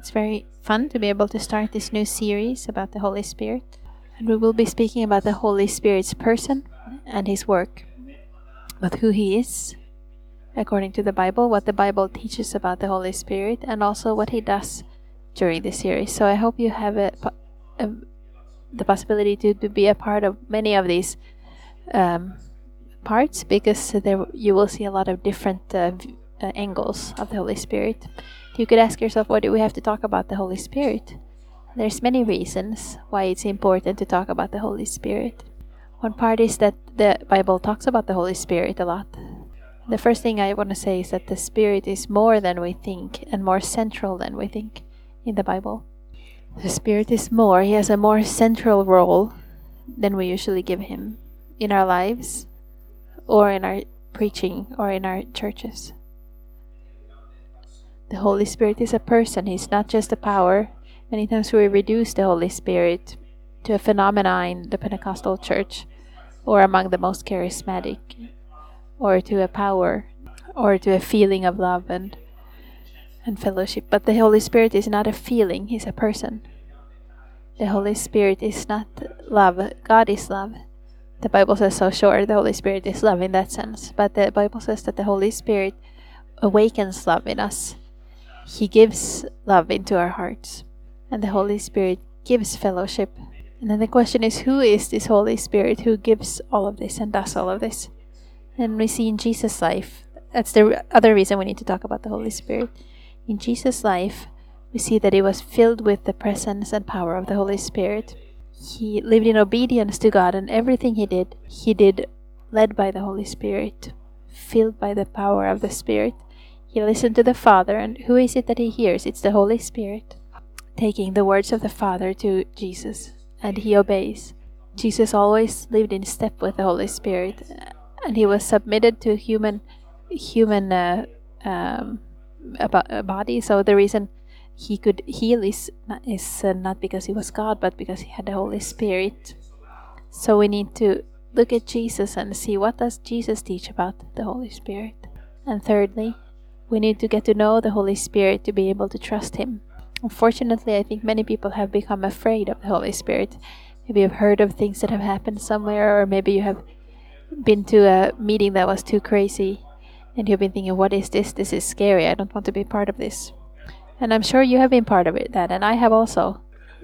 It's very fun to be able to start this new series about the Holy Spirit. And we will be speaking about the Holy Spirit's person and his work, but who he is according to the Bible, what the Bible teaches about the Holy Spirit, and also what he does during the series. So I hope you have a, a, the possibility to, to be a part of many of these um, parts because there you will see a lot of different uh, uh, angles of the Holy Spirit. You could ask yourself, what do we have to talk about the Holy Spirit? There's many reasons why it's important to talk about the Holy Spirit. One part is that the Bible talks about the Holy Spirit a lot. The first thing I want to say is that the Spirit is more than we think and more central than we think in the Bible. The Spirit is more, He has a more central role than we usually give Him in our lives or in our preaching or in our churches. The Holy Spirit is a person, He's not just a power. Many times we reduce the Holy Spirit to a phenomenon in the Pentecostal church or among the most charismatic or to a power or to a feeling of love and and fellowship. But the Holy Spirit is not a feeling, He's a person. The Holy Spirit is not love, God is love. The Bible says so sure the Holy Spirit is love in that sense. But the Bible says that the Holy Spirit awakens love in us. He gives love into our hearts. And the Holy Spirit gives fellowship. And then the question is who is this Holy Spirit who gives all of this and does all of this? And we see in Jesus' life, that's the other reason we need to talk about the Holy Spirit. In Jesus' life, we see that he was filled with the presence and power of the Holy Spirit. He lived in obedience to God, and everything he did, he did led by the Holy Spirit, filled by the power of the Spirit. He listened to the Father, and who is it that he hears? It's the Holy Spirit, taking the words of the Father to Jesus, and he obeys. Jesus always lived in step with the Holy Spirit, and he was submitted to human human uh, um, a body. So the reason he could heal is is uh, not because he was God, but because he had the Holy Spirit. So we need to look at Jesus and see what does Jesus teach about the Holy Spirit. And thirdly, we need to get to know the Holy Spirit to be able to trust him. Unfortunately, I think many people have become afraid of the Holy Spirit. Maybe you've heard of things that have happened somewhere, or maybe you have been to a meeting that was too crazy and you've been thinking, what is this? This is scary. I don't want to be part of this. And I'm sure you have been part of it, that, and I have also.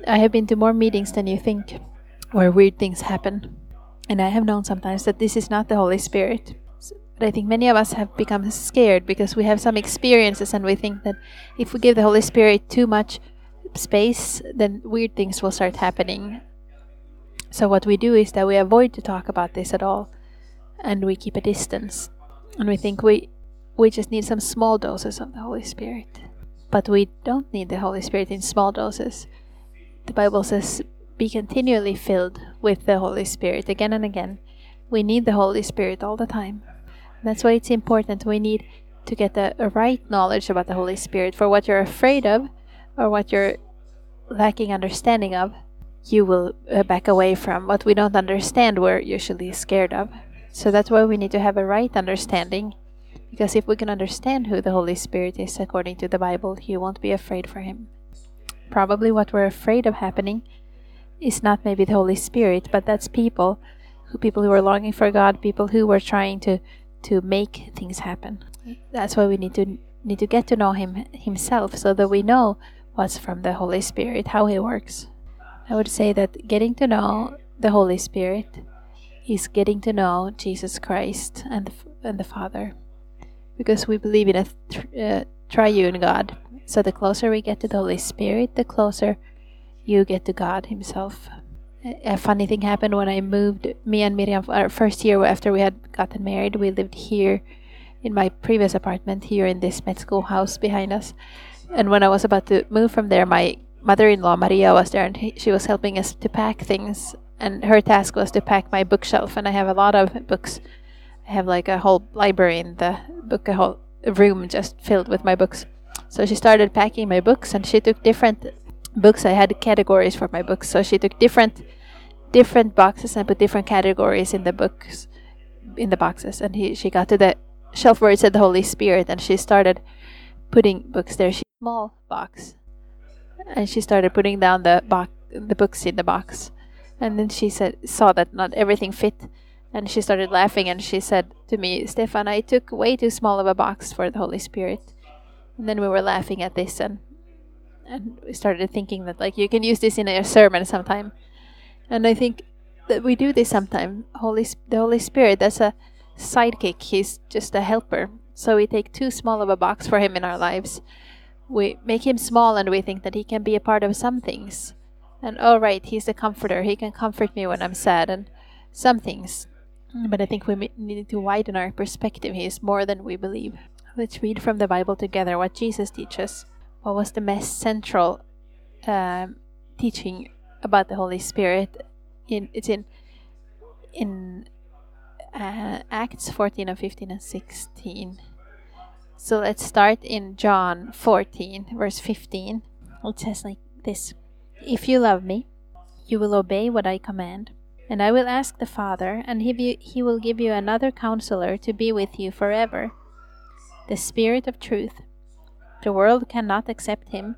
I have been to more meetings than you think where weird things happen. And I have known sometimes that this is not the Holy Spirit. But I think many of us have become scared because we have some experiences and we think that if we give the Holy Spirit too much space, then weird things will start happening. So what we do is that we avoid to talk about this at all and we keep a distance and we think we we just need some small doses of the Holy Spirit. But we don't need the Holy Spirit in small doses. The Bible says, be continually filled with the Holy Spirit again and again. We need the Holy Spirit all the time. That's why it's important. We need to get a right knowledge about the Holy Spirit for what you're afraid of or what you're lacking understanding of. You will uh, back away from what we don't understand, we're usually scared of. So that's why we need to have a right understanding. Because if we can understand who the Holy Spirit is according to the Bible, you won't be afraid for Him. Probably what we're afraid of happening is not maybe the Holy Spirit, but that's people who people who are longing for God, people who are trying to to make things happen. That's why we need to need to get to know Him Himself, so that we know what's from the Holy Spirit, how He works. I would say that getting to know the Holy Spirit is getting to know Jesus Christ and the, and the Father, because we believe in a uh, triune God. So the closer we get to the Holy Spirit, the closer you get to God Himself. A funny thing happened when I moved. Me and Miriam, our first year after we had gotten married, we lived here in my previous apartment here in this med school house behind us. And when I was about to move from there, my mother-in-law Maria was there, and he, she was helping us to pack things and her task was to pack my bookshelf and i have a lot of books i have like a whole library in the book a whole room just filled with my books so she started packing my books and she took different books i had categories for my books so she took different different boxes and put different categories in the books in the boxes. And he, she got to the shelf where it said the holy spirit and she started putting books there. She small box. And she started putting down the box, the books in the box, and then she said saw that not everything fit, and she started laughing and she said to me, Stefan, I took way too small of a box for the Holy Spirit, and then we were laughing at this and and we started thinking that like you can use this in a sermon sometime, and I think that we do this sometimes. Holy the Holy Spirit, that's a sidekick. He's just a helper. So we take too small of a box for him in our lives. We make him small and we think that he can be a part of some things. And oh right, he's the comforter. He can comfort me when I'm sad and some things. But I think we need to widen our perspective. He is more than we believe. Let's read from the Bible together what Jesus teaches. What was the most central um, teaching about the Holy Spirit? In it's in in uh, Acts 14 and 15 and 16. So let's start in John 14, verse 15. It says like this If you love me, you will obey what I command. And I will ask the Father, and he, he will give you another counselor to be with you forever the Spirit of truth. The world cannot accept him,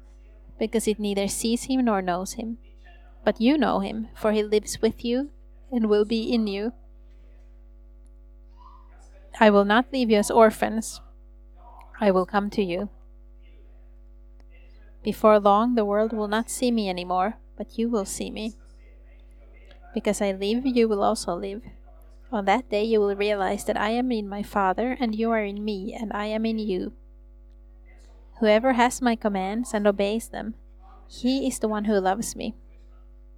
because it neither sees him nor knows him. But you know him, for he lives with you and will be in you. I will not leave you as orphans. I will come to you. Before long, the world will not see me anymore, but you will see me. Because I live, you will also live. On that day, you will realize that I am in my Father, and you are in me, and I am in you. Whoever has my commands and obeys them, he is the one who loves me.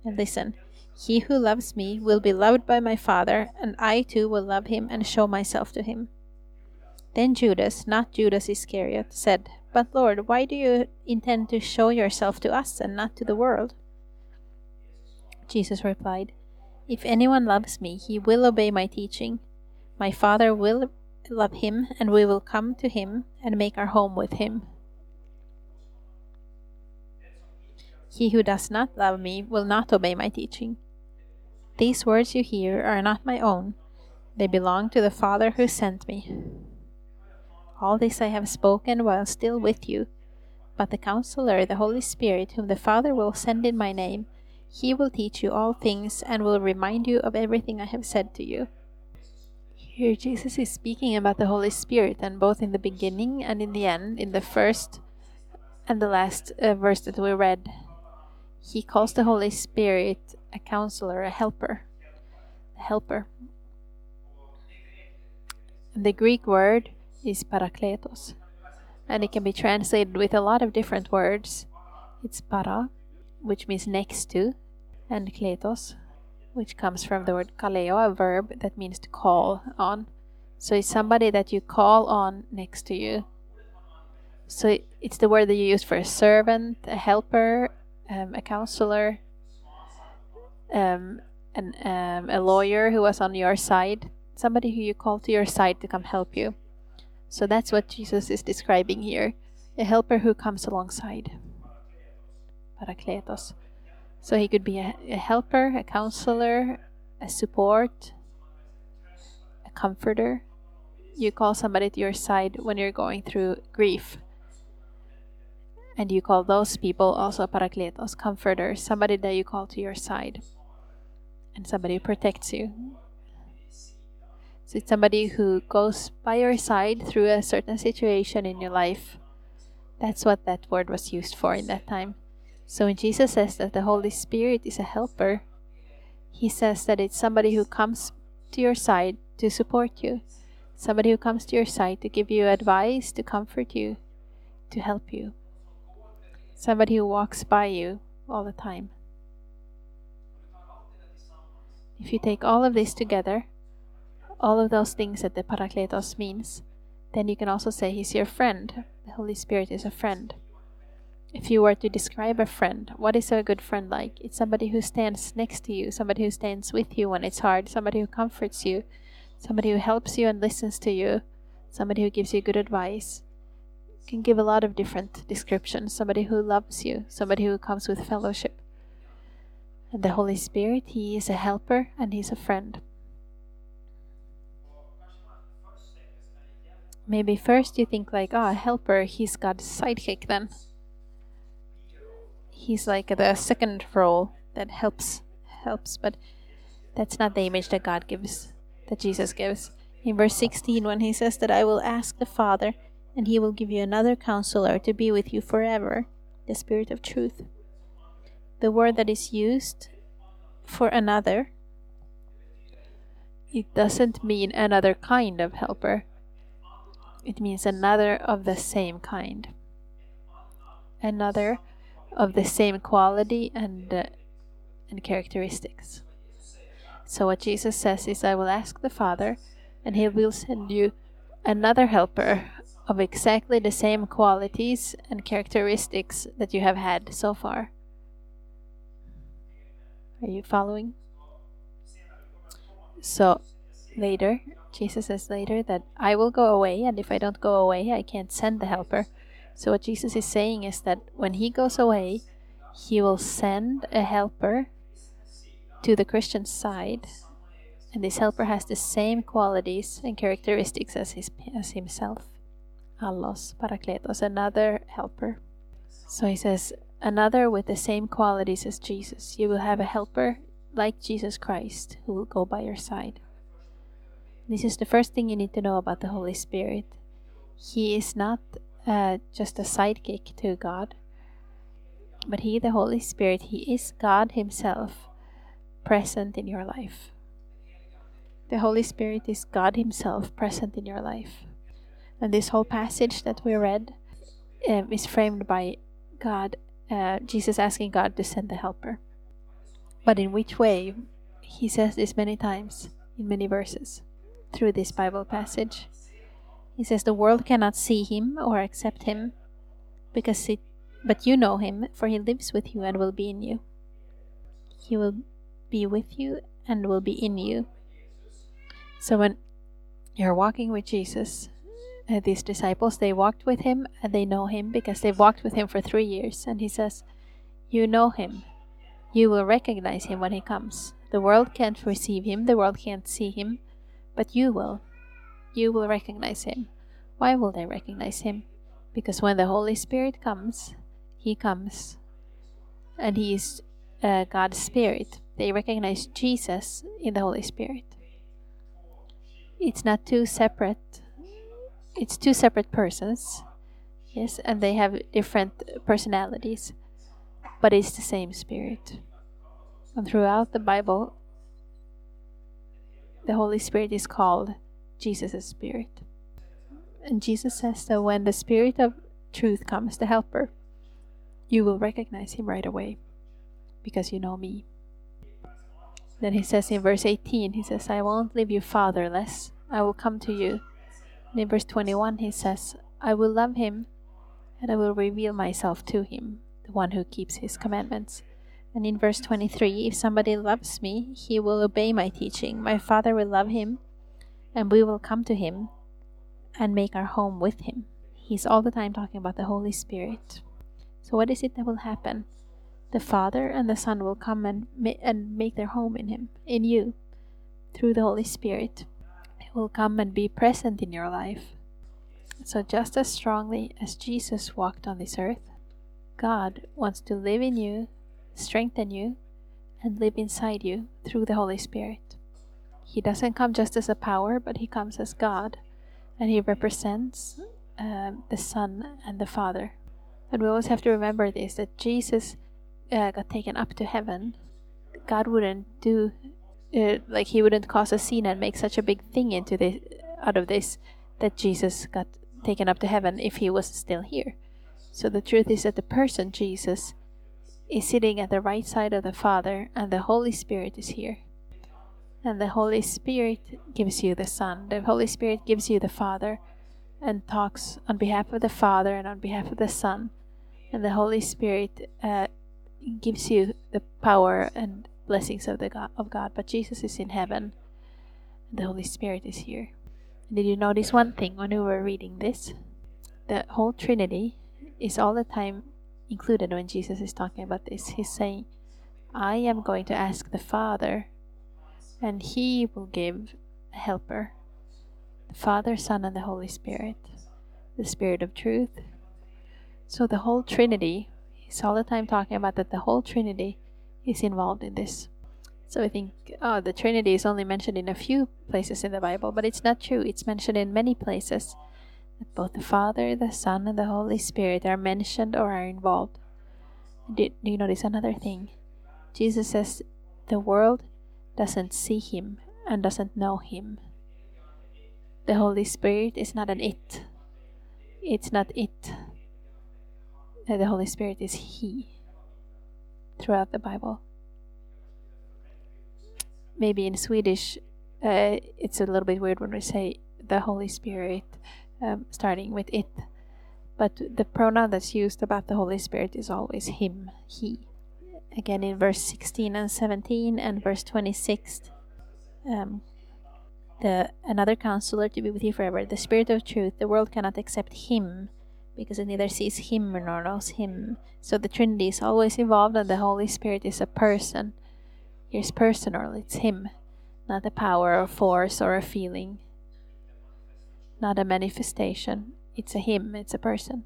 And listen, he who loves me will be loved by my Father, and I too will love him and show myself to him. Then Judas, not Judas Iscariot, said, But Lord, why do you intend to show yourself to us and not to the world? Jesus replied, If anyone loves me, he will obey my teaching. My Father will love him, and we will come to him and make our home with him. He who does not love me will not obey my teaching. These words you hear are not my own, they belong to the Father who sent me. All this I have spoken while still with you. But the Counselor, the Holy Spirit, whom the Father will send in my name, he will teach you all things and will remind you of everything I have said to you. Here, Jesus is speaking about the Holy Spirit, and both in the beginning and in the end, in the first and the last uh, verse that we read, he calls the Holy Spirit a counselor, a helper. A helper. The Greek word is parakletos, and it can be translated with a lot of different words. It's para, which means next to, and kletos, which comes from the word kaleo, a verb that means to call on. So it's somebody that you call on next to you. So it's the word that you use for a servant, a helper, um, a counselor, um, um, a lawyer who was on your side, somebody who you call to your side to come help you. So that's what Jesus is describing here a helper who comes alongside. Parakletos. So he could be a, a helper, a counselor, a support, a comforter. You call somebody to your side when you're going through grief and you call those people also parakletos, comforters, somebody that you call to your side, and somebody who protects you. So it's somebody who goes by your side through a certain situation in your life. That's what that word was used for in that time. So when Jesus says that the Holy Spirit is a helper, he says that it's somebody who comes to your side to support you, somebody who comes to your side to give you advice, to comfort you, to help you somebody who walks by you all the time. If you take all of this together, all of those things that the Parakletos means, then you can also say he's your friend. The Holy Spirit is a friend. If you were to describe a friend, what is a good friend like? It's somebody who stands next to you, somebody who stands with you when it's hard, somebody who comforts you, somebody who helps you and listens to you, somebody who gives you good advice, can give a lot of different descriptions. Somebody who loves you, somebody who comes with fellowship. And the Holy Spirit, He is a helper and He's a friend. Maybe first you think like, oh, a helper, he's God's sidekick then. He's like the second role that helps helps, but that's not the image that God gives, that Jesus gives. In verse 16, when he says that I will ask the Father, and he will give you another counselor to be with you forever, the Spirit of truth. The word that is used for another, it doesn't mean another kind of helper. It means another of the same kind. Another of the same quality and uh, and characteristics. So what Jesus says is I will ask the Father and he will send you another helper of exactly the same qualities and characteristics that you have had so far. Are you following? So later, Jesus says later that I will go away, and if I don't go away, I can't send the helper. So, what Jesus is saying is that when he goes away, he will send a helper to the Christian side, and this helper has the same qualities and characteristics as, his, as himself. Allos, Parakletos, another helper. So he says, another with the same qualities as Jesus. You will have a helper like Jesus Christ who will go by your side. This is the first thing you need to know about the Holy Spirit. He is not uh, just a sidekick to God, but He, the Holy Spirit, He is God Himself present in your life. The Holy Spirit is God Himself present in your life. And this whole passage that we read um, is framed by God, uh, Jesus asking God to send the helper. But in which way? He says this many times in many verses through this Bible passage. He says, The world cannot see him or accept him because it, but you know him, for he lives with you and will be in you. He will be with you and will be in you. So when you're walking with Jesus, these disciples they walked with him and they know him because they've walked with him for three years. And he says you know him. You will recognize him when he comes. The world can't receive him. The world can't see him. But you will. You will recognize him. Why will they recognize him? Because when the holy spirit comes he comes. And he is uh, god's spirit. They recognize jesus in the holy spirit. It's not two separate it's two separate persons. Yes and they have different personalities but it's the same spirit. And throughout the bible the holy spirit is called jesus' spirit. And jesus says that when the spirit of truth comes the helper you will recognize him right away because you know me. Then he says in verse 18 he says i won't leave you fatherless. I will come to you in verse 21, he says, I will love him and I will reveal myself to him, the one who keeps his commandments. And in verse 23, if somebody loves me, he will obey my teaching. My Father will love him, and we will come to him and make our home with him. He's all the time talking about the Holy Spirit. So, what is it that will happen? The Father and the Son will come and, ma- and make their home in him, in you, through the Holy Spirit will come and be present in your life. So, just as strongly as Jesus walked on this earth, God wants to live in you, strengthen you, and live inside you through the Holy Spirit. He doesn't come just as a power, but He comes as God, and He represents uh, the Son and the Father. And we always have to remember this that Jesus uh, got taken up to heaven. God wouldn't do uh, like he wouldn't cause a scene and make such a big thing into this out of this that Jesus got taken up to heaven if he was still here. So the truth is that the person Jesus is sitting at the right side of the Father and the Holy Spirit is here. And the Holy Spirit gives you the Son. The Holy Spirit gives you the Father and talks on behalf of the Father and on behalf of the Son. And the Holy Spirit uh, gives you the power and blessings of the God, of God, but Jesus is in heaven. And the Holy Spirit is here. And did you notice one thing when we were reading this? The whole Trinity is all the time included when Jesus is talking about this. He's saying, I am going to ask the Father, and He will give a helper the Father, Son, and the Holy Spirit, the Spirit of truth. So the whole Trinity He's all the time talking about that the whole Trinity is involved in this. So I think, oh, the Trinity is only mentioned in a few places in the Bible, but it's not true. It's mentioned in many places that both the Father, the Son, and the Holy Spirit are mentioned or are involved. Do, do you notice another thing? Jesus says the world doesn't see him and doesn't know him. The Holy Spirit is not an it. It's not it. Uh, the Holy Spirit is He throughout the Bible. Maybe in Swedish, uh, it's a little bit weird when we say the Holy Spirit um, starting with it. But the pronoun that's used about the Holy Spirit is always Him, He. Again, in verse 16 and 17 and verse 26, um, the another counselor to be with you forever, the Spirit of truth. The world cannot accept Him because it neither sees Him nor knows Him. So the Trinity is always involved, and the Holy Spirit is a person. Here's personal, it's Him, not a power or force or a feeling, not a manifestation. It's a Him, it's a person.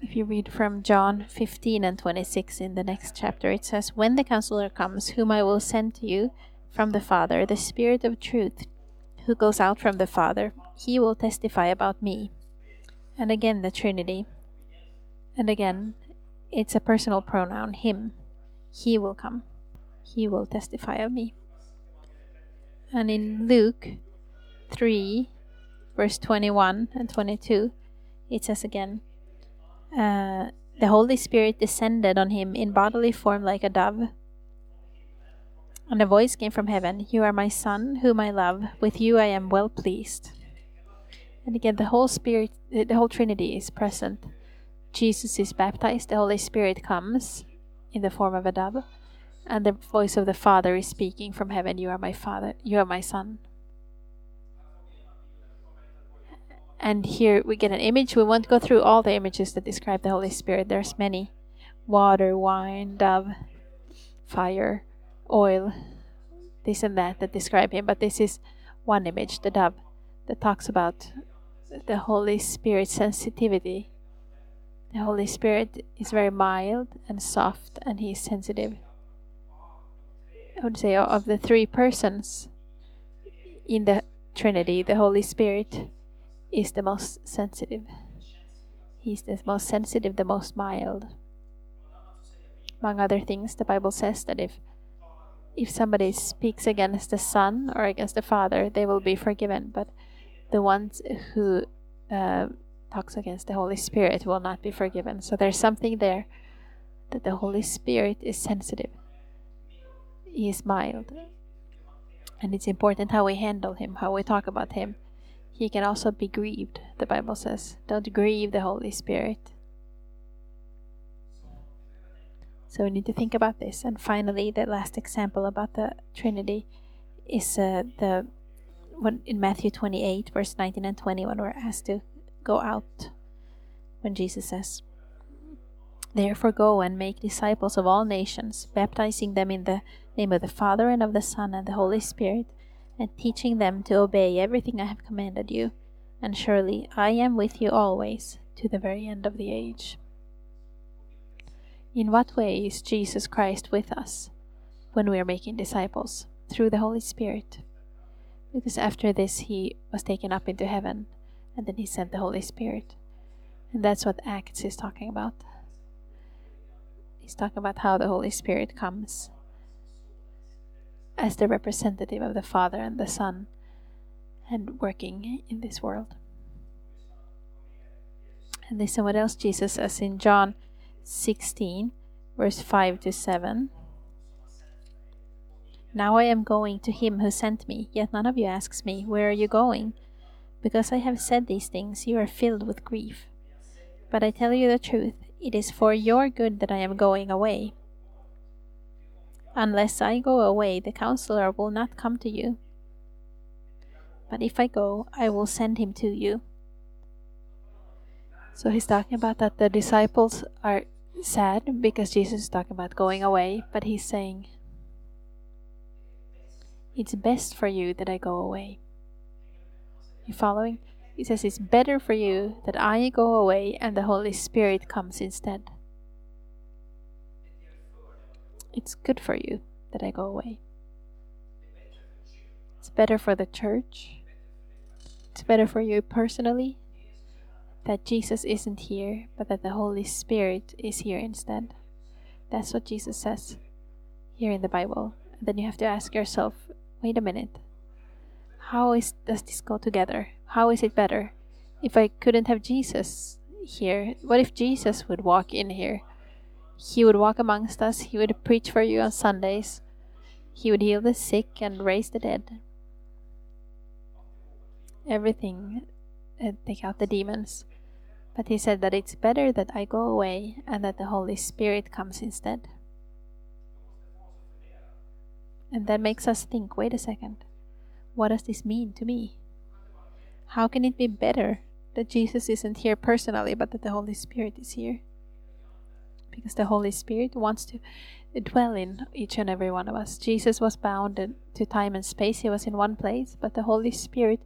If you read from John 15 and 26 in the next chapter, it says, When the counselor comes, whom I will send to you from the Father, the Spirit of truth, who goes out from the Father, he will testify about me. And again, the Trinity. And again, it's a personal pronoun, him. He will come. He will testify of me. And in Luke 3, verse 21 and 22, it says again, uh, The Holy Spirit descended on him in bodily form like a dove and a voice came from heaven You are my Son, whom I love. With you I am well pleased. And again, the whole Spirit, the whole Trinity is present. Jesus is baptized, the Holy Spirit comes in the form of a dove, and the voice of the Father is speaking from heaven You are my Father, you are my Son. And here we get an image. We won't go through all the images that describe the Holy Spirit, there's many water, wine, dove, fire oil, this and that that describe him. But this is one image, the dove, that talks about the Holy Spirit sensitivity. The Holy Spirit is very mild and soft, and he is sensitive. I would say of the three persons in the Trinity, the Holy Spirit is the most sensitive. He's the most sensitive, the most mild. Among other things, the Bible says that if if somebody speaks against the Son or against the Father, they will be forgiven. But the ones who uh, talks against the Holy Spirit will not be forgiven. So there's something there that the Holy Spirit is sensitive. He is mild. And it's important how we handle him, how we talk about him. He can also be grieved, the Bible says. Don't grieve the Holy Spirit. So we need to think about this. And finally, the last example about the Trinity is uh, the when in Matthew 28, verse 19 and 20, when we're asked to go out, when Jesus says, Therefore go and make disciples of all nations, baptizing them in the name of the Father and of the Son and the Holy Spirit, and teaching them to obey everything I have commanded you. And surely I am with you always, to the very end of the age. In what way is Jesus Christ with us when we are making disciples? Through the Holy Spirit. Because after this, he was taken up into heaven and then he sent the Holy Spirit. And that's what Acts is talking about. He's talking about how the Holy Spirit comes as the representative of the Father and the Son and working in this world. And listen what else Jesus says in John 16, verse 5 to 7. Now I am going to him who sent me, yet none of you asks me, Where are you going? Because I have said these things, you are filled with grief. But I tell you the truth, it is for your good that I am going away. Unless I go away, the counselor will not come to you. But if I go, I will send him to you. So he's talking about that the disciples are sad because Jesus is talking about going away, but he's saying, It's best for you that I go away. You following? He says, It's better for you that I go away and the Holy Spirit comes instead. It's good for you that I go away. It's better for the church. It's better for you personally that Jesus isn't here, but that the Holy Spirit is here instead. That's what Jesus says here in the Bible. And then you have to ask yourself wait a minute. How is, does this go together? How is it better? If I couldn't have Jesus here, what if Jesus would walk in here? He would walk amongst us, he would preach for you on Sundays, he would heal the sick and raise the dead. Everything, uh, take out the demons. But he said that it's better that I go away and that the Holy Spirit comes instead. And that makes us think wait a second, what does this mean to me? How can it be better that Jesus isn't here personally, but that the Holy Spirit is here? Because the Holy Spirit wants to dwell in each and every one of us. Jesus was bound to time and space, he was in one place, but the Holy Spirit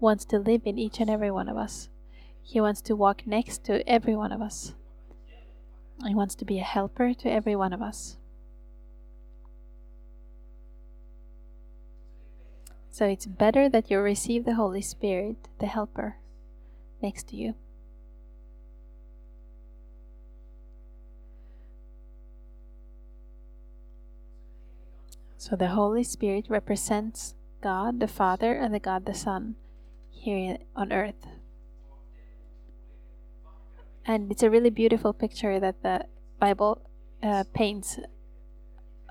wants to live in each and every one of us. He wants to walk next to every one of us. He wants to be a helper to every one of us. So it's better that you receive the Holy Spirit, the helper, next to you. So the Holy Spirit represents God the Father and the God the Son here on earth. And it's a really beautiful picture that the Bible uh, paints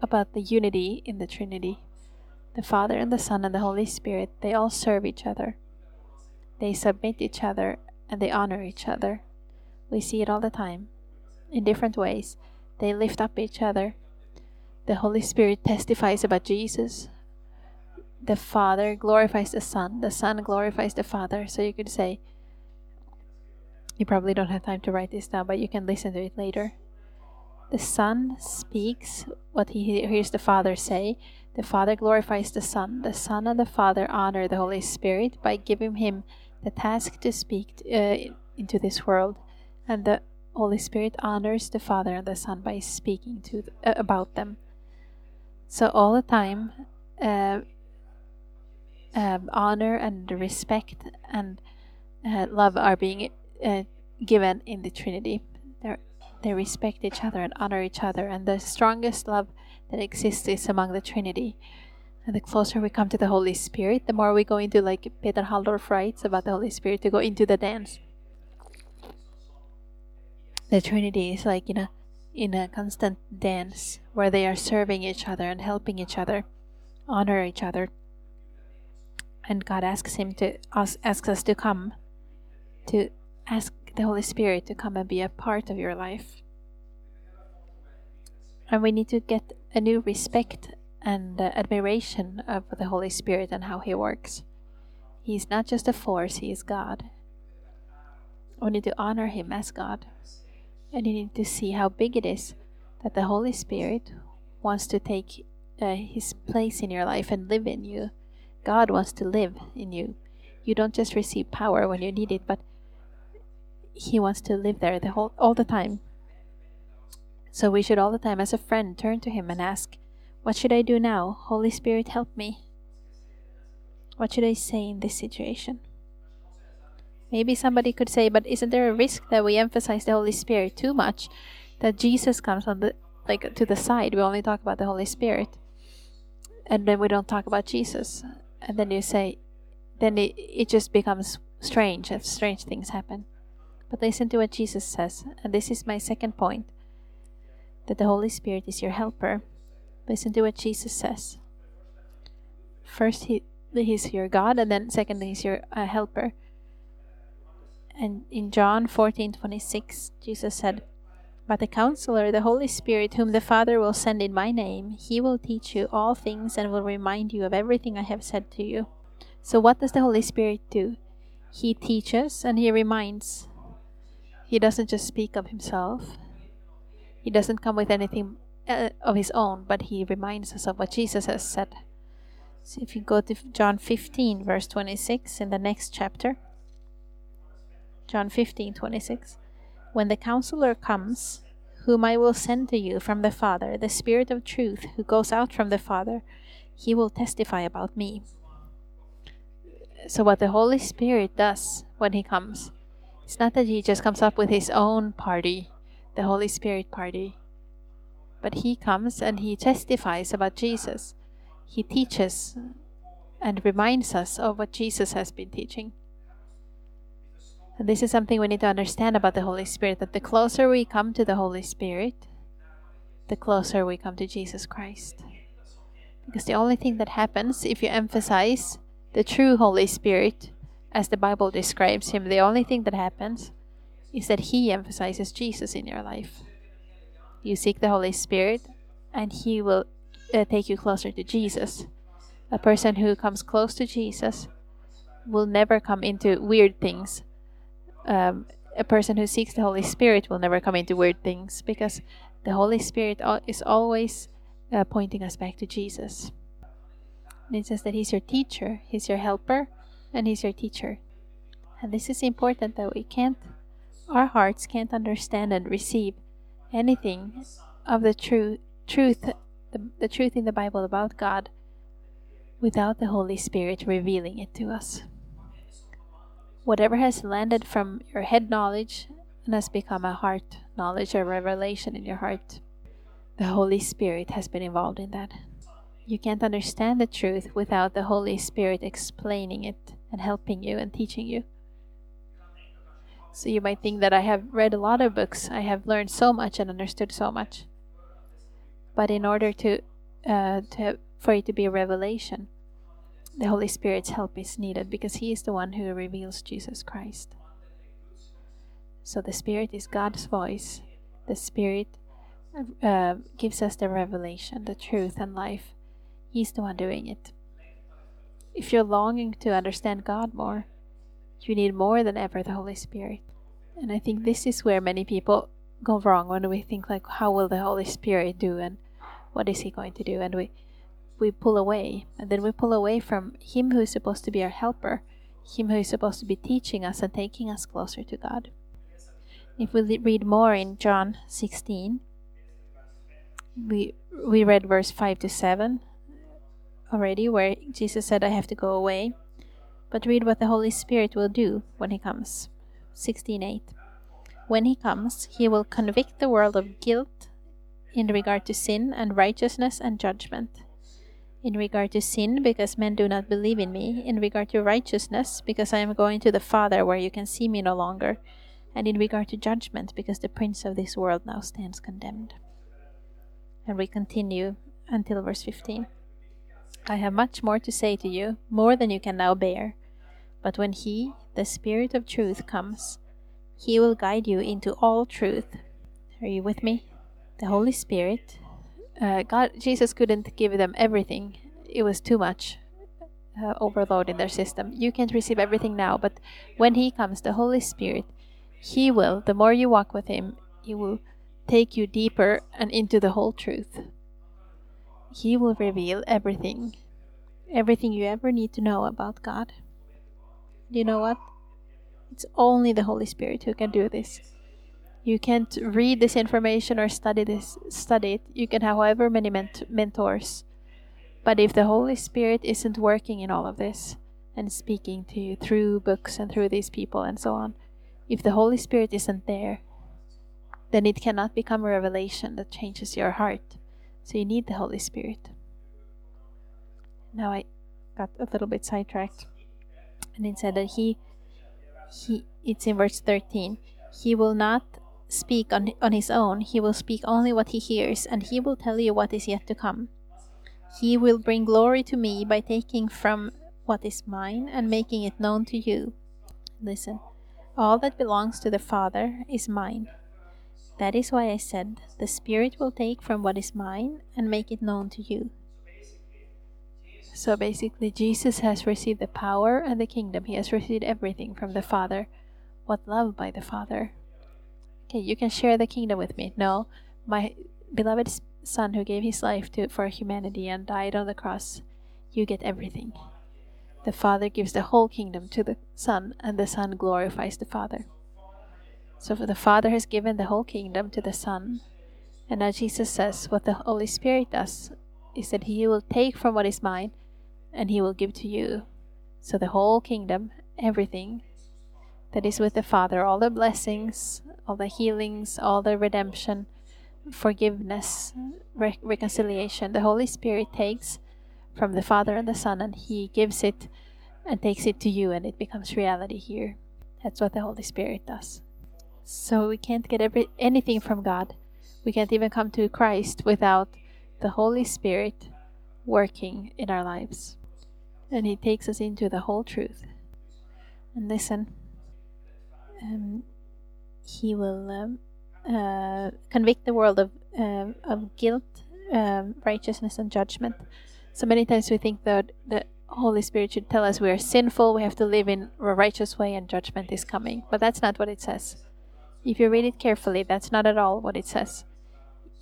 about the unity in the Trinity. The Father and the Son and the Holy Spirit, they all serve each other. They submit each other and they honor each other. We see it all the time in different ways. They lift up each other. The Holy Spirit testifies about Jesus. The Father glorifies the Son. The Son glorifies the Father. So you could say, you probably don't have time to write this down, but you can listen to it later. The Son speaks what he hears the Father say. The Father glorifies the Son. The Son and the Father honor the Holy Spirit by giving him the task to speak uh, into this world, and the Holy Spirit honors the Father and the Son by speaking to uh, about them. So all the time, uh, um, honor and respect and uh, love are being uh, given in the Trinity. They're, respect each other and honor each other, and the strongest love that exists is among the Trinity. And the closer we come to the Holy Spirit, the more we go into, like Peter Halldorf writes about the Holy Spirit, to go into the dance. The Trinity is like in a in a constant dance where they are serving each other and helping each other, honor each other. And God asks him to asks us to come to the Holy Spirit to come and be a part of your life. And we need to get a new respect and uh, admiration of the Holy Spirit and how He works. He's not just a force, He is God. We need to honor Him as God. And you need to see how big it is that the Holy Spirit wants to take uh, His place in your life and live in you. God wants to live in you. You don't just receive power when you need it, but he wants to live there the whole all the time. So we should all the time as a friend turn to him and ask, What should I do now? Holy Spirit help me. What should I say in this situation? Maybe somebody could say, but isn't there a risk that we emphasize the Holy Spirit too much? That Jesus comes on the like to the side. We only talk about the Holy Spirit. And then we don't talk about Jesus. And then you say then it, it just becomes strange and strange things happen. But listen to what Jesus says, and this is my second point that the Holy Spirit is your helper. Listen to what Jesus says. First, he, He's your God, and then secondly, He's your uh, helper. And in John 14 26, Jesus said, But the counselor, the Holy Spirit, whom the Father will send in my name, he will teach you all things and will remind you of everything I have said to you. So, what does the Holy Spirit do? He teaches and he reminds. He doesn't just speak of himself. He doesn't come with anything uh, of his own, but he reminds us of what Jesus has said. So if you go to John 15, verse 26, in the next chapter, John 15, 26, when the counselor comes, whom I will send to you from the Father, the Spirit of truth, who goes out from the Father, he will testify about me. So, what the Holy Spirit does when he comes, it's not that he just comes up with his own party, the Holy Spirit party, but he comes and he testifies about Jesus. He teaches and reminds us of what Jesus has been teaching. And this is something we need to understand about the Holy Spirit that the closer we come to the Holy Spirit, the closer we come to Jesus Christ. Because the only thing that happens if you emphasize the true Holy Spirit, as the Bible describes him, the only thing that happens is that he emphasizes Jesus in your life. You seek the Holy Spirit, and he will uh, take you closer to Jesus. A person who comes close to Jesus will never come into weird things um, a person who seeks the Holy Spirit will never come into weird things because the Holy Spirit is always uh, pointing us back to Jesus. It says that He's your teacher, He's your helper, and He's your teacher. And this is important that we can't, our hearts can't understand and receive anything of the true truth, the, the truth in the Bible about God without the Holy Spirit revealing it to us whatever has landed from your head knowledge and has become a heart knowledge or revelation in your heart, the Holy Spirit has been involved in that. You can't understand the truth without the Holy Spirit explaining it and helping you and teaching you. So you might think that I have read a lot of books, I have learned so much and understood so much. But in order to, uh, to for it to be a revelation, the Holy Spirit's help is needed because He is the one who reveals Jesus Christ. So the Spirit is God's voice. The Spirit uh, gives us the revelation, the truth, and life. He's the one doing it. If you're longing to understand God more, you need more than ever the Holy Spirit. And I think this is where many people go wrong when we think like, how will the Holy Spirit do and what is He going to do? And we we pull away, and then we pull away from Him who is supposed to be our helper, Him who is supposed to be teaching us and taking us closer to God. If we read more in John 16, we we read verse 5 to 7 already, where Jesus said, I have to go away. But read what the Holy Spirit will do when He comes. 16:8. When He comes, He will convict the world of guilt in regard to sin and righteousness and judgment in regard to sin, because men do not believe in me, in regard to righteousness, because I am going to the Father where you can see me no longer, and in regard to judgment, because the prince of this world now stands condemned. And we continue until verse 15. I have much more to say to you, more than you can now bear. But when He, the Spirit of truth, comes, He will guide you into all truth. Are you with me? The Holy Spirit uh, God, Jesus couldn't give them everything. It was too much uh, overload in their system. You can't receive everything now, but when He comes, the Holy Spirit, He will, the more you walk with Him, He will take you deeper and into the whole truth. He will reveal everything, everything you ever need to know about God. You know what? It's only the Holy Spirit who can do this. You can't read this information or study this study it. You can have however many ment- mentors. But if the Holy Spirit isn't working in all of this and speaking to you through books and through these people and so on, if the Holy Spirit isn't there, then it cannot become a revelation that changes your heart. So you need the Holy Spirit. Now I got a little bit sidetracked. And it said that he he it's in verse 13 he will not speak on, on his own, he will speak only what he hears, and he will tell you what is yet to come. He will bring glory to me by taking from what is mine and making it known to you. Listen, all that belongs to the Father is mine. That is why I said, The Spirit will take from what is mine and make it known to you. So basically, Jesus has received the power and the kingdom. He has received everything from the Father. What love by the Father okay, you can share the kingdom with me. No, my beloved Son who gave his life to, for humanity and died on the cross, you get everything. The Father gives the whole kingdom to the Son, and the Son glorifies the Father. So, the Father has given the whole kingdom to the Son, And now Jesus says what the Holy Spirit does is that He will take from what is mine and He will give to you. So the whole kingdom, everything that is with the Father, all the blessings, all the healings, all the redemption, forgiveness, re- reconciliation, the Holy Spirit takes from the Father and the Son and He gives it and takes it to you and it becomes reality here. That's what the Holy Spirit does. So we can't get every, anything from God. We can't even come to Christ without the Holy Spirit working in our lives. And He takes us into the whole truth. And listen, um, He will um, uh, convict the world of, uh, of guilt, um, righteousness, and judgment. So many times we think that the Holy Spirit should tell us we are sinful, we have to live in a righteous way, and judgment is coming. But that's not what it says. If you read it carefully, that's not at all what it says.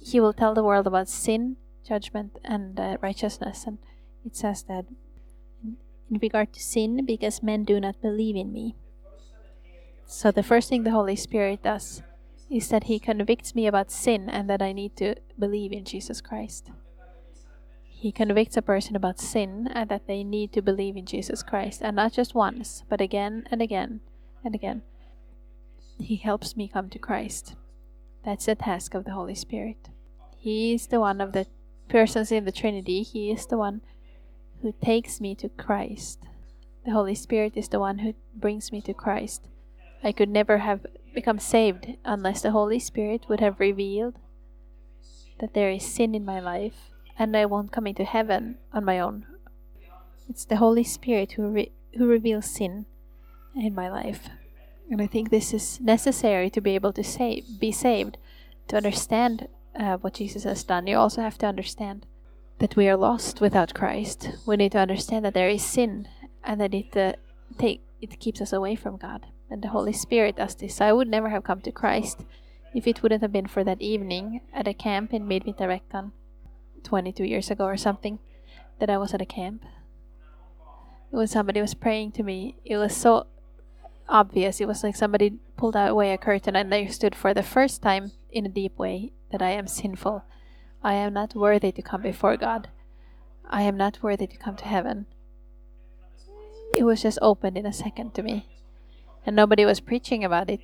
He will tell the world about sin, judgment, and uh, righteousness. And it says that in regard to sin, because men do not believe in me. So the first thing the Holy Spirit does is that He convicts me about sin and that I need to believe in Jesus Christ. He convicts a person about sin and that they need to believe in Jesus Christ, and not just once, but again and again and again. He helps me come to Christ. That's the task of the Holy Spirit. He is the one of the persons in the Trinity. He is the one who takes me to Christ. The Holy Spirit is the one who brings me to Christ. I could never have become saved unless the Holy Spirit would have revealed that there is sin in my life and I won't come into heaven on my own. It's the Holy Spirit who, re- who reveals sin in my life. And I think this is necessary to be able to be saved, to understand uh, what Jesus has done. You also have to understand that we are lost without Christ. We need to understand that there is sin and that it uh, take it keeps us away from God. And the Holy Spirit does this. I would never have come to Christ if it wouldn't have been for that evening at a camp in Midvinterveckan 22 years ago or something that I was at a camp. When somebody was praying to me, it was so obvious. It was like somebody pulled away a curtain and I stood for the first time in a deep way that I am sinful. I am not worthy to come before God. I am not worthy to come to heaven. It was just opened in a second to me. And nobody was preaching about it.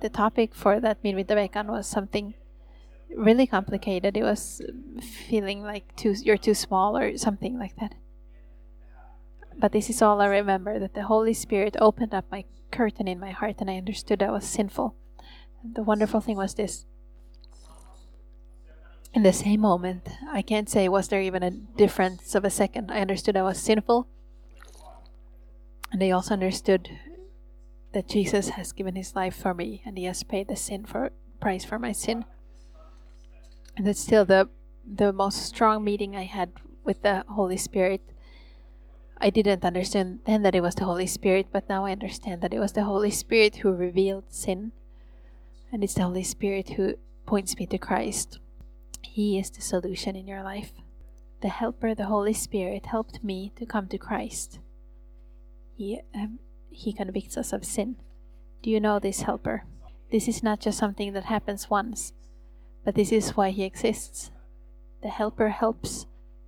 The topic for that Midvinterveckan was something really complicated. It was feeling like too you're too small or something like that. But this is all I remember that the Holy Spirit opened up my curtain in my heart and I understood I was sinful. And the wonderful thing was this. In the same moment, I can't say was there even a difference of a second. I understood I was sinful. And I also understood that Jesus has given his life for me and he has paid the sin for price for my sin and it's still the the most strong meeting I had with the Holy Spirit. I didn't understand then that it was the Holy Spirit, but now I understand that it was the Holy Spirit who revealed sin, and it's the Holy Spirit who points me to Christ. He is the solution in your life. The Helper, the Holy Spirit, helped me to come to Christ. He um, he convicts us of sin. Do you know this Helper? This is not just something that happens once but this is why he exists. The helper helps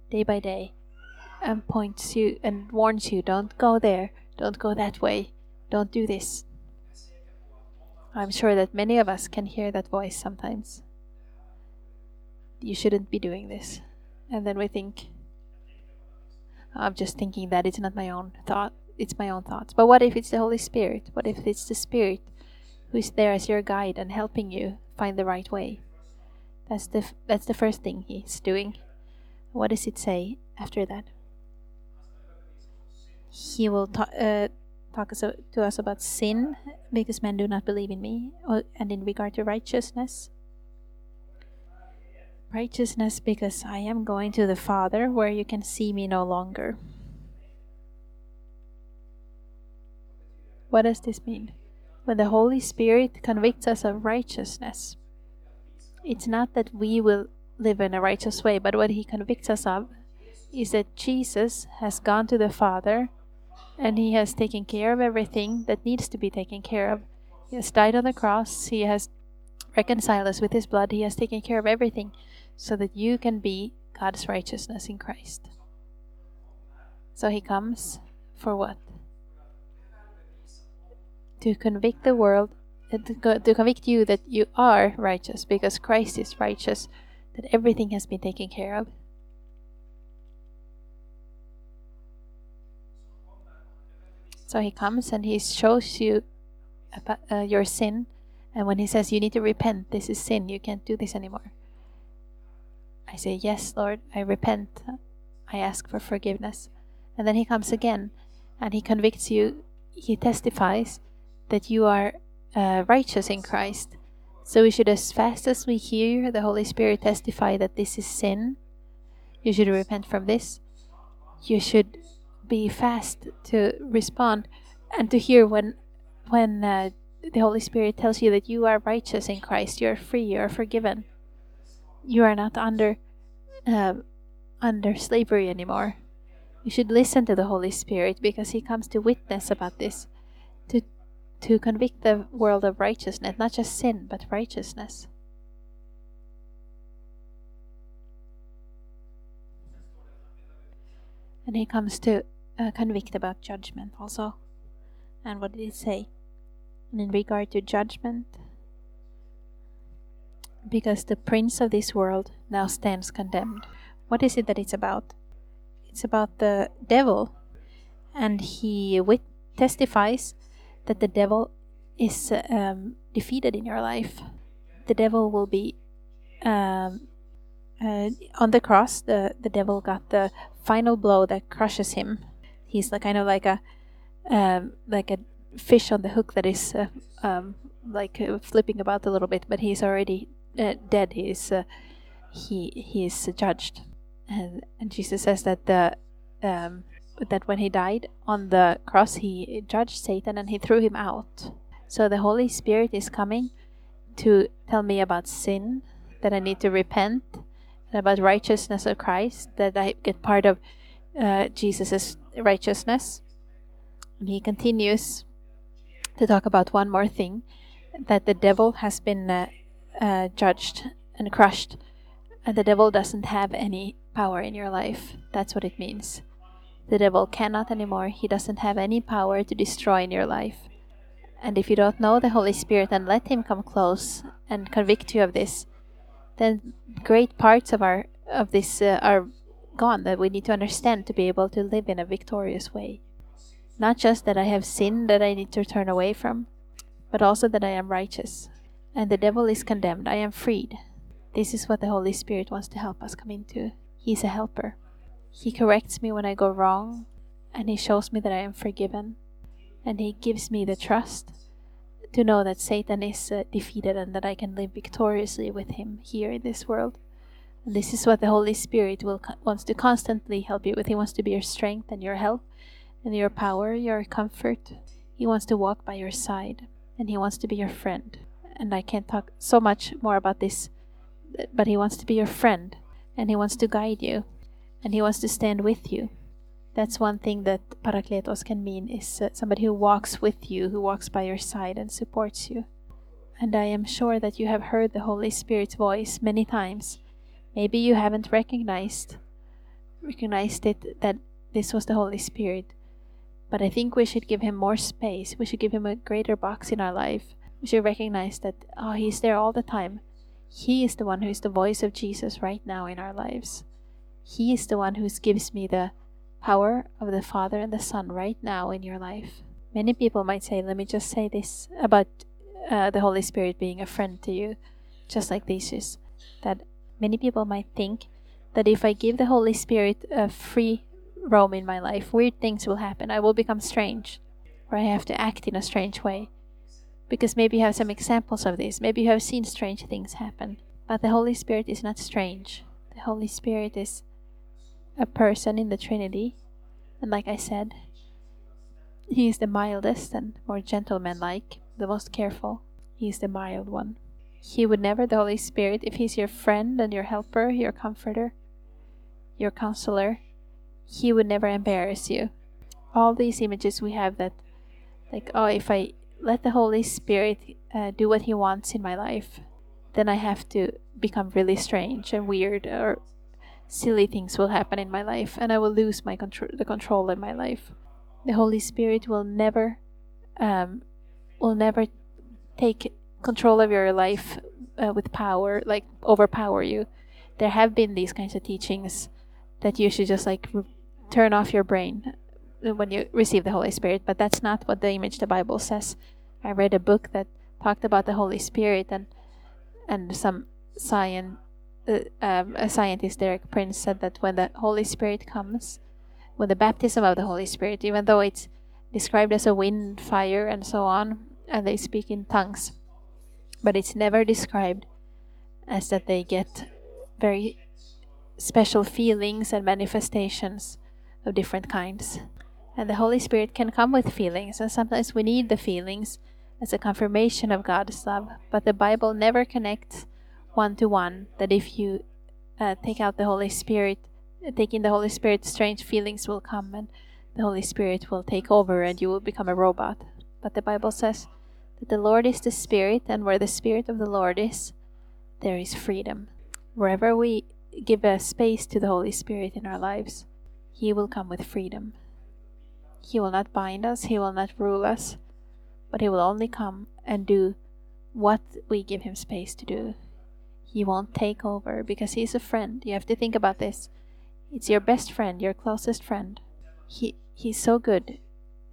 day by day and points you and warns you don't go there, don't go that way, don't do this. I'm sure that many of us can hear that voice sometimes. You shouldn't be doing this. And then we think, I'm just thinking that it's not my own thought, it's my own thoughts. But what if it's the Holy Spirit? What if it's the Spirit who is there as your guide and helping you find the right way? That's the that's the first thing he's doing. What does it say after that? He will ta- uh, talk us, to us about sin because men do not believe in me, and in regard to righteousness. Righteousness because I am going to the Father where you can see me no longer. What does this mean? When the Holy Spirit convicts us of righteousness, it's not that we will live in a righteous way, but what he convicts us of is that Jesus has gone to the Father and he has taken care of everything that needs to be taken care of. He has died on the cross, he has reconciled us with his blood. He has taken care of everything so that you can be God's righteousness in Christ. So he comes for what? To convict the world, uh, to convict you that you are righteous because Christ is righteous, that everything has been taken care of. So he comes and he shows you about, uh, your sin. And when he says you need to repent, this is sin, you can't do this anymore. I say, Yes, Lord, I repent. I ask for forgiveness. And then he comes again and he convicts you. He testifies that you are uh, righteous in Christ. So we should, as fast as we hear the Holy Spirit testify that this is sin, you should repent from this. You should be fast to respond and to hear when when uh, the Holy Spirit tells you that you are righteous in Christ, you are free, you are forgiven, you are not under uh, under slavery anymore. You should listen to the Holy Spirit because He comes to witness about this, to to convict the world of righteousness, not just sin, but righteousness. And He comes to uh, convict about judgment also. And what did it say? And in regard to judgment, because the prince of this world now stands condemned. What is it that it's about? It's about the devil, and he wit- testifies that the devil is um, defeated in your life. The devil will be um, uh, on the cross. The the devil got the final blow that crushes him he's like kind of like a um, like a fish on the hook that is uh, um, like uh, flipping about a little bit, but he's already uh, dead. He's uh, he he is judged, and and Jesus says that the um, that when he died on the cross, he judged Satan and he threw him out. So the Holy Spirit is coming to tell me about sin, that I need to repent, and about righteousness of Christ, that I get part of uh, Jesus's righteousness. And he continues to talk about one more thing that the devil has been uh, uh, judged and crushed, and the devil doesn't have any power in your life. That's what it means. The devil cannot anymore, he doesn't have any power to destroy in your life. And if you don't know the Holy Spirit and let him come close and convict you of this, then great parts of our of this uh, are gone that we need to understand to be able to live in a victorious way. Not just that I have sin that I need to turn away from, but also that I am righteous. And the devil is condemned. I am freed. This is what the Holy Spirit wants to help us come into. He's a helper. He corrects me when I go wrong, and He shows me that I am forgiven. And He gives me the trust to know that Satan is uh, defeated and that I can live victoriously with Him here in this world. This is what the Holy Spirit will wants to constantly help you with. He wants to be your strength and your help and your power, your comfort. He wants to walk by your side and he wants to be your friend. And I can't talk so much more about this, but he wants to be your friend and he wants to guide you and he wants to stand with you. That's one thing that Parakletos can mean is uh, somebody who walks with you, who walks by your side and supports you. And I am sure that you have heard the Holy Spirit's voice many times Maybe you haven't recognized recognized it that this was the Holy Spirit. But I think we should give him more space. We should give him a greater box in our life. We should recognize that oh he's there all the time. He is the one who is the voice of Jesus right now in our lives. He is the one who gives me the power of the Father and the Son right now in your life. Many people might say, let me just say this about uh, the Holy Spirit being a friend to you, just like this is that Many people might think that if I give the Holy Spirit a free roam in my life, weird things will happen. I will become strange, or I have to act in a strange way. Because maybe you have some examples of this. Maybe you have seen strange things happen. But the Holy Spirit is not strange. The Holy Spirit is a person in the Trinity. And like I said, He is the mildest and more gentleman-like, the most careful. He is the mild one. He would never, the Holy Spirit, if He's your friend and your helper, your comforter, your counselor, He would never embarrass you. All these images we have that, like, oh, if I let the Holy Spirit uh, do what He wants in my life, then I have to become really strange and weird or silly things will happen in my life and I will lose my control the control in my life. The Holy Spirit will never um, will never take control of your life uh, with power, like overpower you. There have been these kinds of teachings that you should just like re- turn off your brain when you receive the Holy Spirit, but that's not what the image the Bible says. I read a book that talked about the Holy Spirit and and some science uh, um, a scientist Derek Prince said that when the Holy Spirit comes, when the baptism of the Holy Spirit, even though it's described as a wind, fire, and so on, and they speak in tongues, but it's never described as that they get very special feelings and manifestations of different kinds. And the Holy Spirit can come with feelings, and sometimes we need the feelings as a confirmation of God's love. But the Bible never connects one to one that if you uh, take out the Holy Spirit, taking the Holy Spirit, strange feelings will come and the Holy Spirit will take over and you will become a robot. But the Bible says that the Lord is the Spirit, and where the Spirit of the Lord is, there is freedom. Wherever we give a space to the Holy Spirit in our lives, He will come with freedom. He will not bind us, He will not rule us, but He will only come and do what we give Him space to do. He won't take over because He's a friend. You have to think about this. It's your best friend, your closest friend. He He's so good.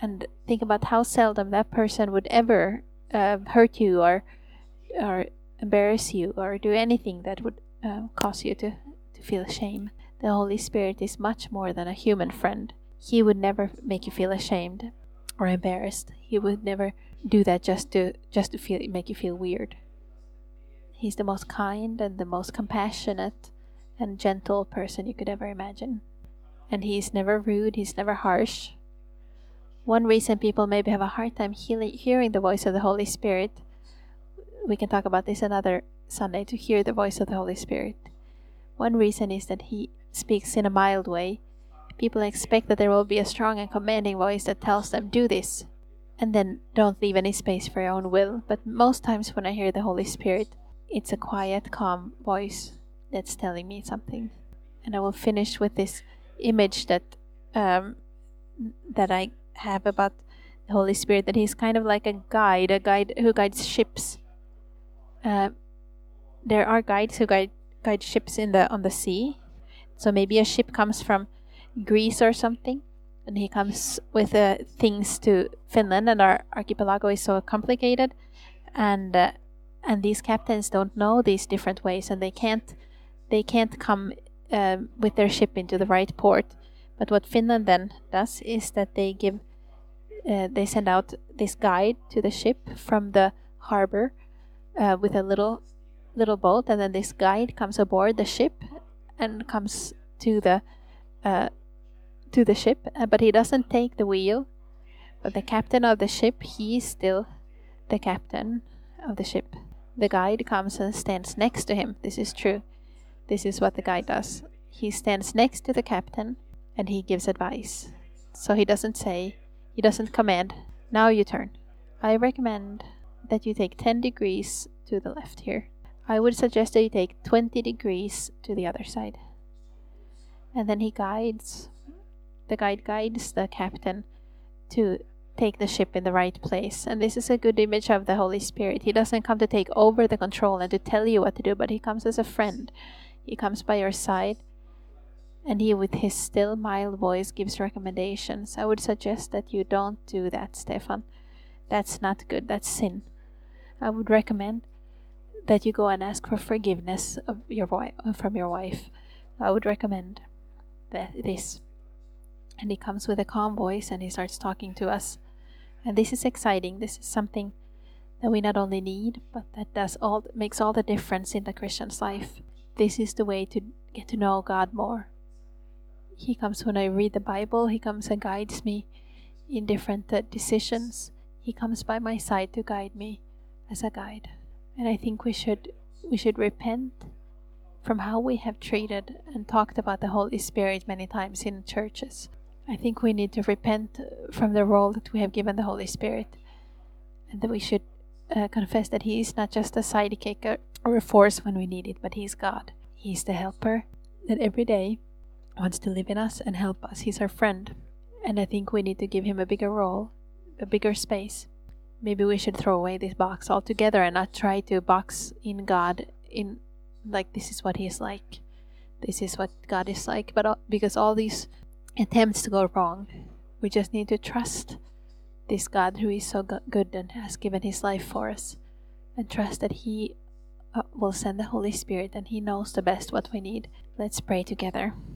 And think about how seldom that person would ever uh, hurt you or or embarrass you or do anything that would uh, cause you to, to feel shame. The Holy Spirit is much more than a human friend. He would never make you feel ashamed or embarrassed. He would never do that just to just to feel make you feel weird. He's the most kind and the most compassionate and gentle person you could ever imagine. And he's never rude, he's never harsh. One reason people maybe have a hard time hearing the voice of the Holy Spirit, we can talk about this another Sunday, to hear the voice of the Holy Spirit. One reason is that he speaks in a mild way. People expect that there will be a strong and commanding voice that tells them, do this, and then don't leave any space for your own will. But most times when I hear the Holy Spirit, it's a quiet, calm voice that's telling me something. And I will finish with this image that um, that I have about the Holy Spirit that He's kind of like a guide, a guide who guides ships. Uh, there are guides who guide guide ships in the on the sea. So maybe a ship comes from Greece or something, and he comes with uh, things to Finland, and our archipelago is so complicated, and uh, and these captains don't know these different ways, and they can't they can't come um, with their ship into the right port. But what Finland then does is that they give uh, they send out this guide to the ship from the harbor uh, with a little little boat, and then this guide comes aboard the ship and comes to the uh, to the ship, uh, but he doesn't take the wheel. But the captain of the ship, he is still the captain of the ship. The guide comes and stands next to him. This is true. This is what the guide does. He stands next to the captain and he gives advice. So he doesn't say, he doesn't command, now you turn. I recommend that you take 10 degrees to the left here. I would suggest that you take 20 degrees to the other side. And then he guides, the guide guides the captain to take the ship in the right place. And this is a good image of the Holy Spirit. He doesn't come to take over the control and to tell you what to do, but he comes as a friend. He comes by your side and he, with his still, mild voice, gives recommendations. I would suggest that you don't do that, Stefan. That's not good. That's sin. I would recommend that you go and ask for forgiveness of your wife, from your wife. I would recommend that this. And he comes with a calm voice and he starts talking to us. And this is exciting. This is something that we not only need, but that does all makes all the difference in the Christian's life. This is the way to get to know God more he comes when I read the Bible. He comes and guides me in different decisions. He comes by my side to guide me as a guide. And I think we should we should repent from how we have treated and talked about the Holy Spirit many times in churches. I think we need to repent from the role that we have given the Holy Spirit, and that we should uh, confess that He is not just a sidekick, or a force when we need it, but He's God. He's the helper that every day wants to live in us and help us. He's our friend. And I think we need to give Him a bigger role, a bigger space. Maybe we should throw away this box altogether and not try to box in God in like this is what He is like. This is what God is like. But because all these attempts to go wrong, we just need to trust this God who is so good and has given His life for us and trust that He uh, will send the Holy Spirit and He knows the best what we need. Let's pray together.